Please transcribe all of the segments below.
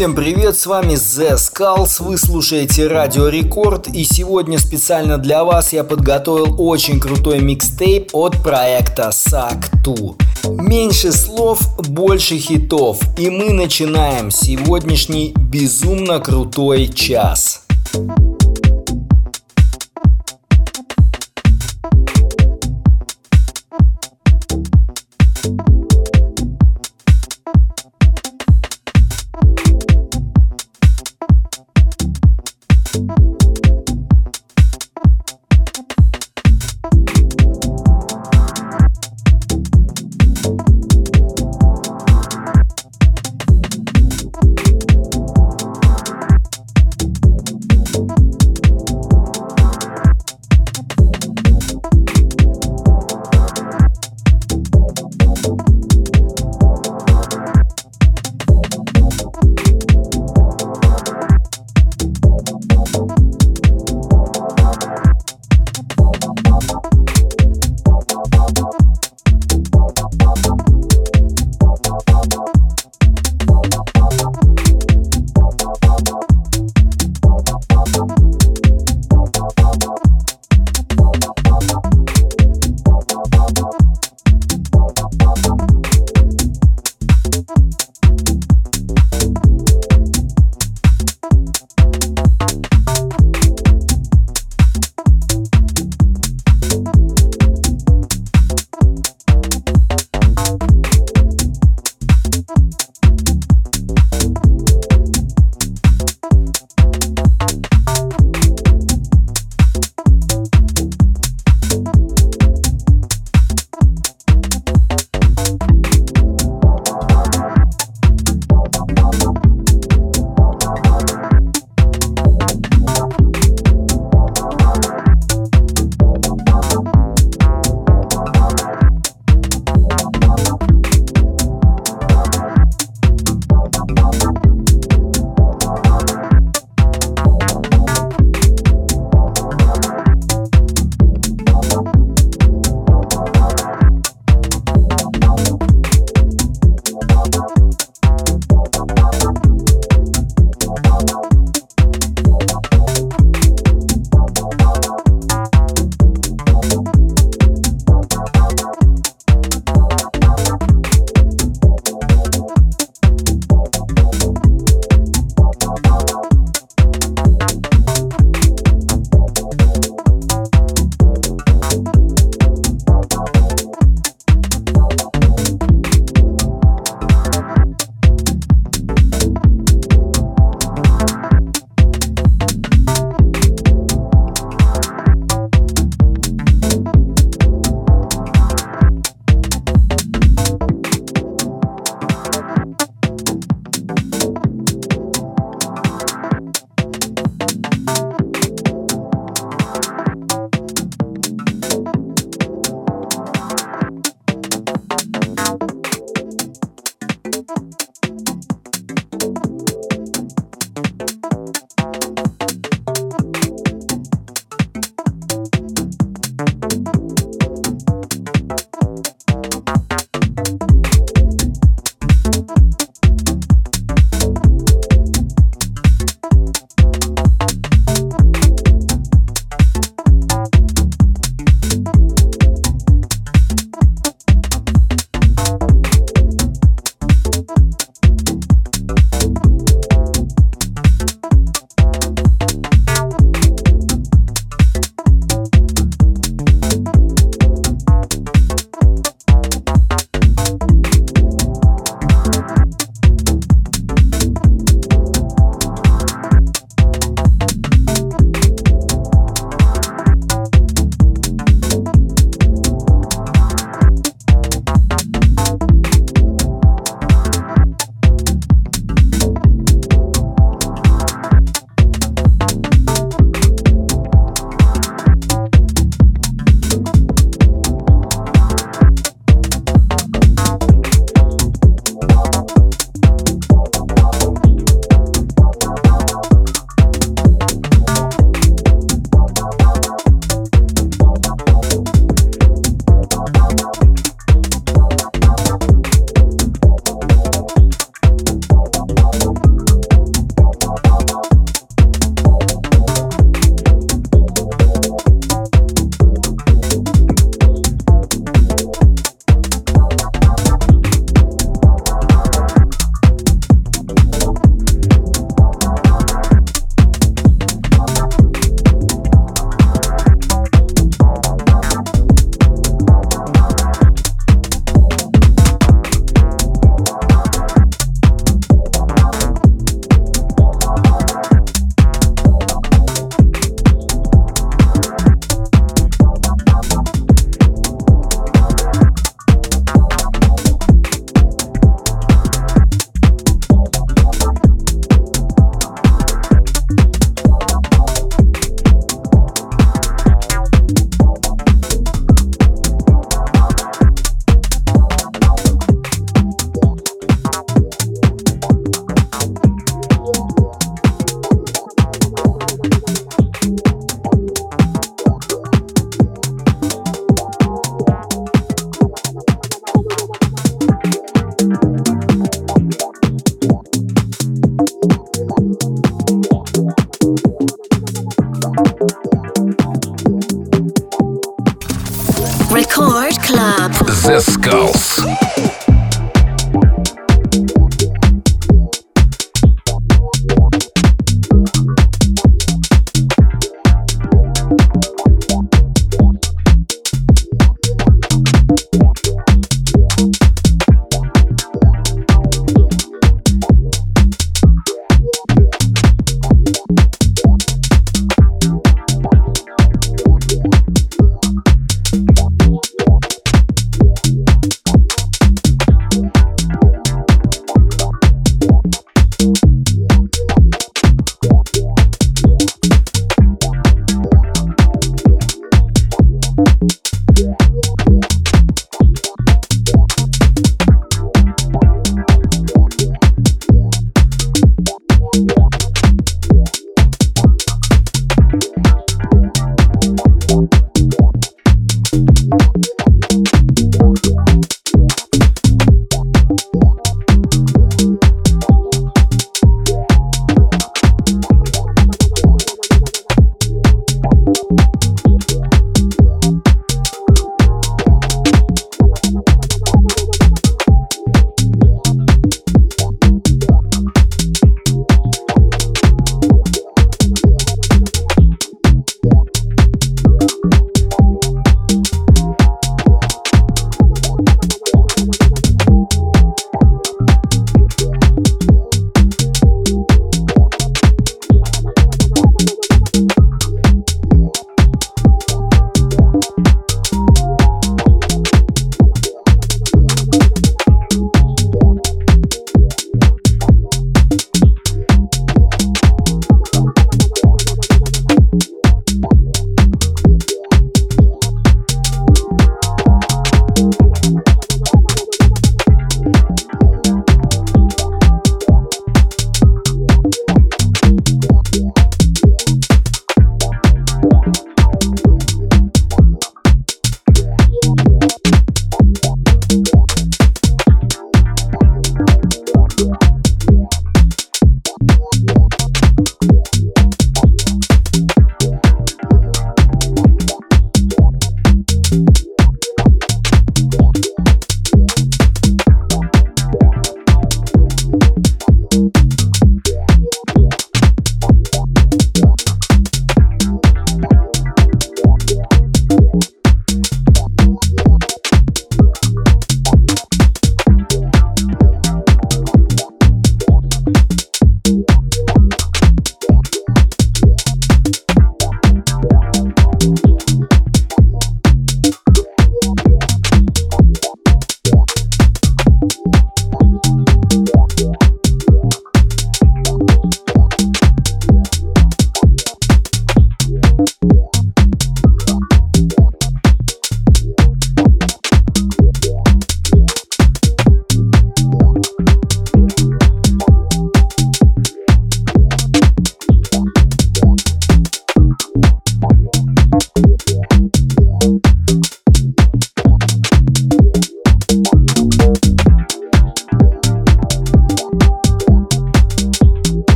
Всем привет, с вами The Skulls, вы слушаете Радио Рекорд и сегодня специально для вас я подготовил очень крутой микстейп от проекта SAC2. Меньше слов, больше хитов и мы начинаем сегодняшний безумно крутой час.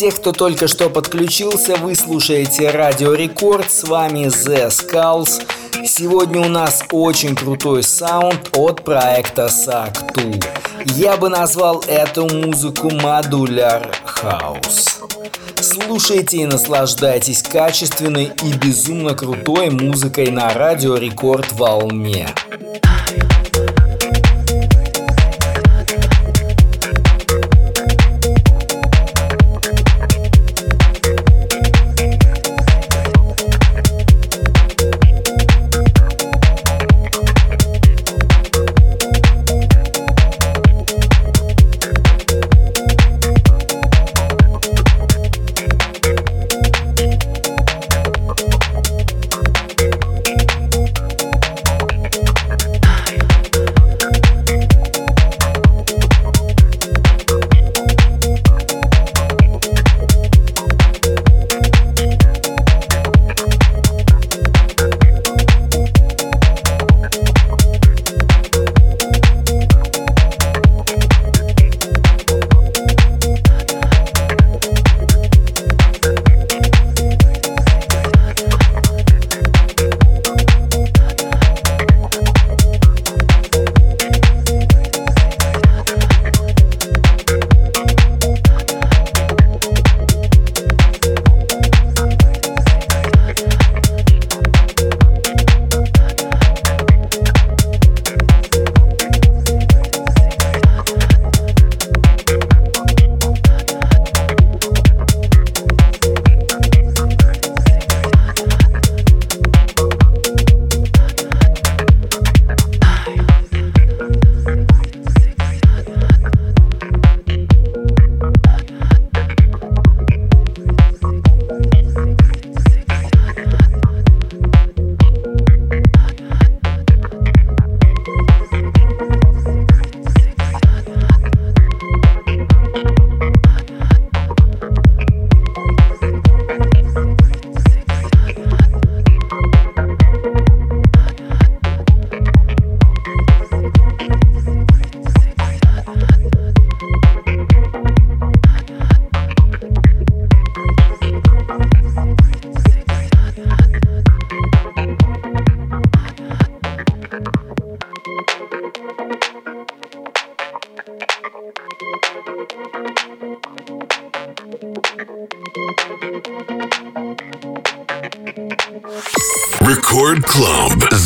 Тех, кто только что подключился, вы слушаете Радио Рекорд, с вами Zeskullz. Сегодня у нас очень крутой саунд от проекта Saktu. Я бы назвал эту музыку Modular House. Слушайте и наслаждайтесь качественной и безумно крутой музыкой на радио Рекорд волне.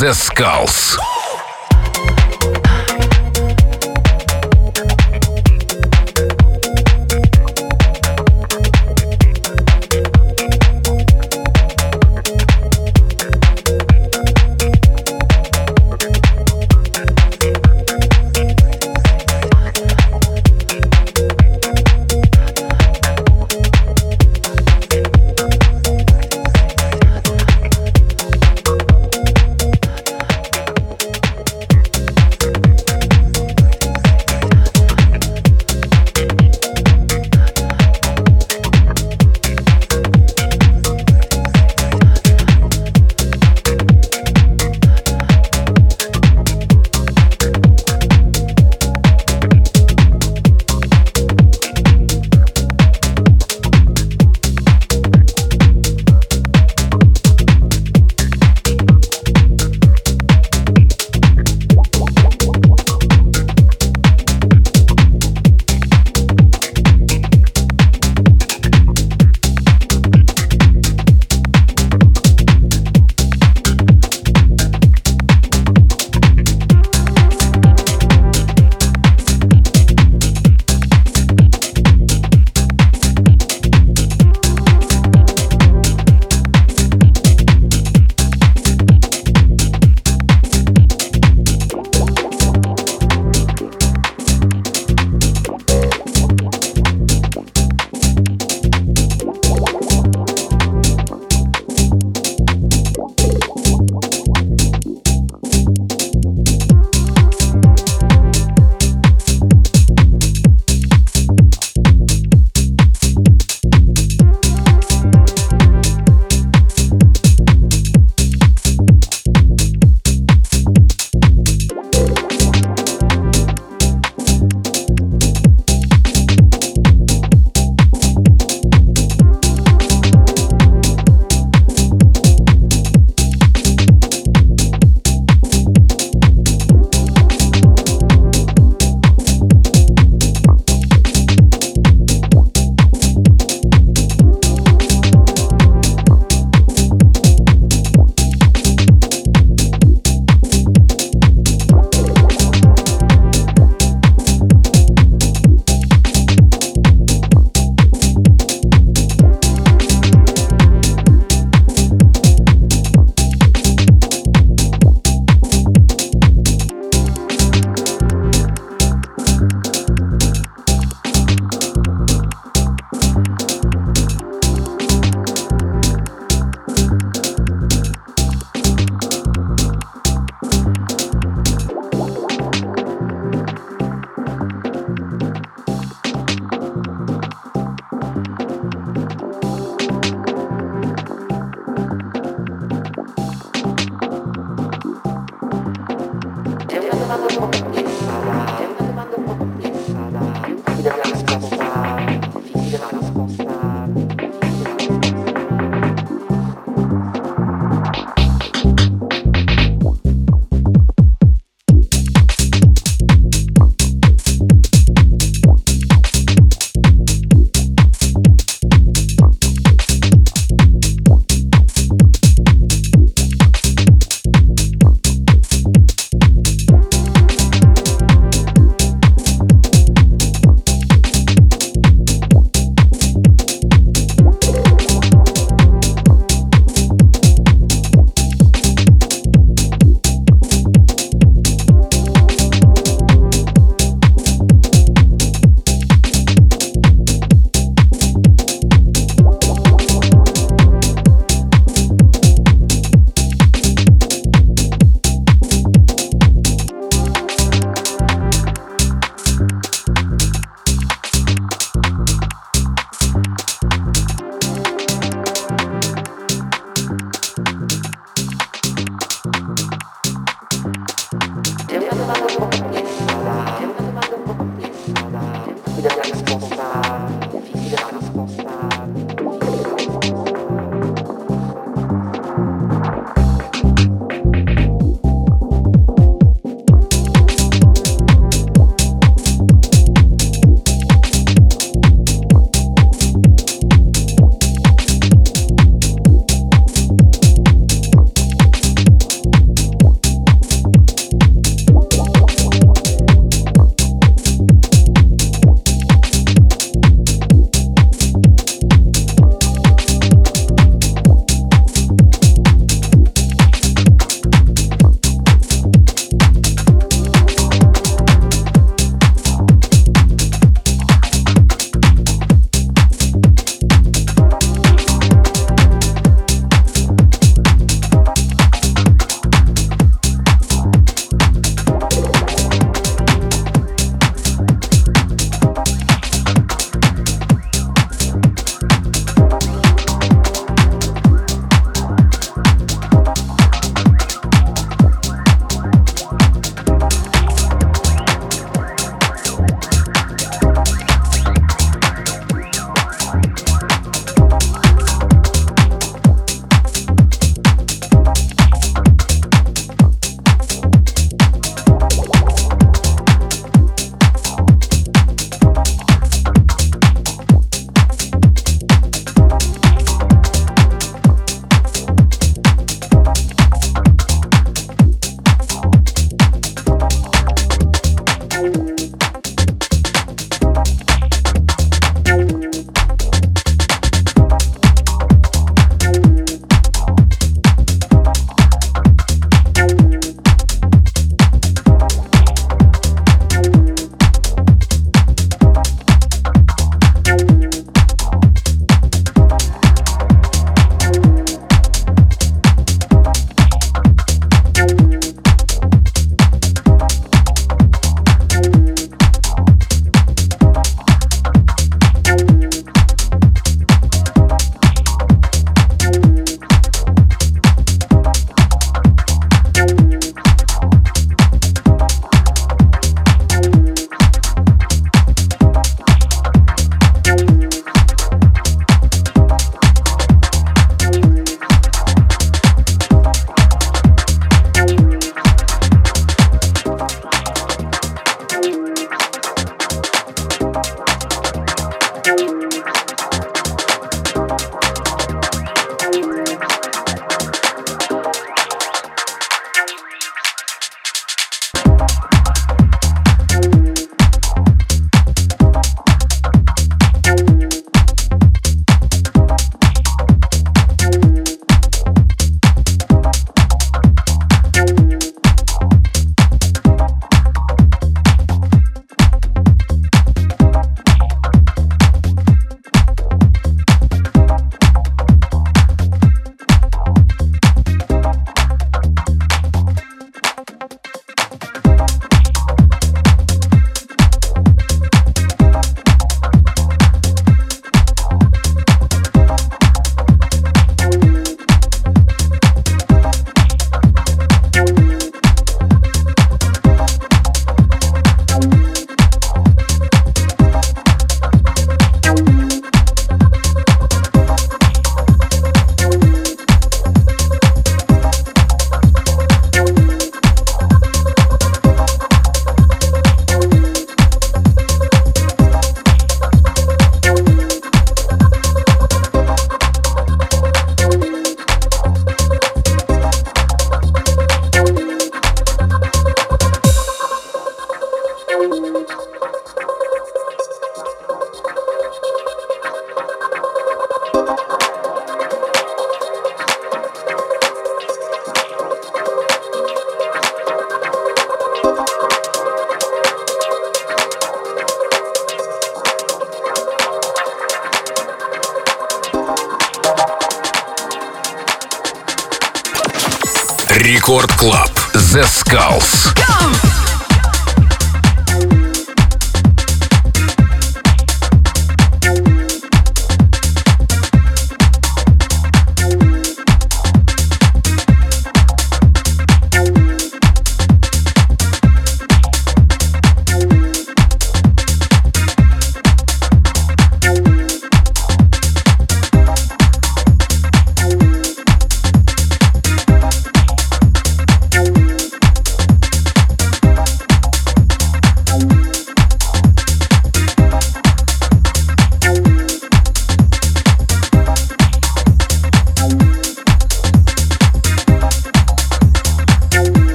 The Skulls.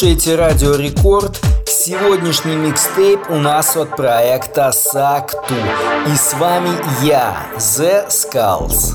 Слушаете Радио Рекорд. Сегодняшний микстейп у нас от проекта Сакту. И с вами я, The Skulls.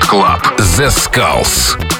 Рекорд Клаб. The Skulls.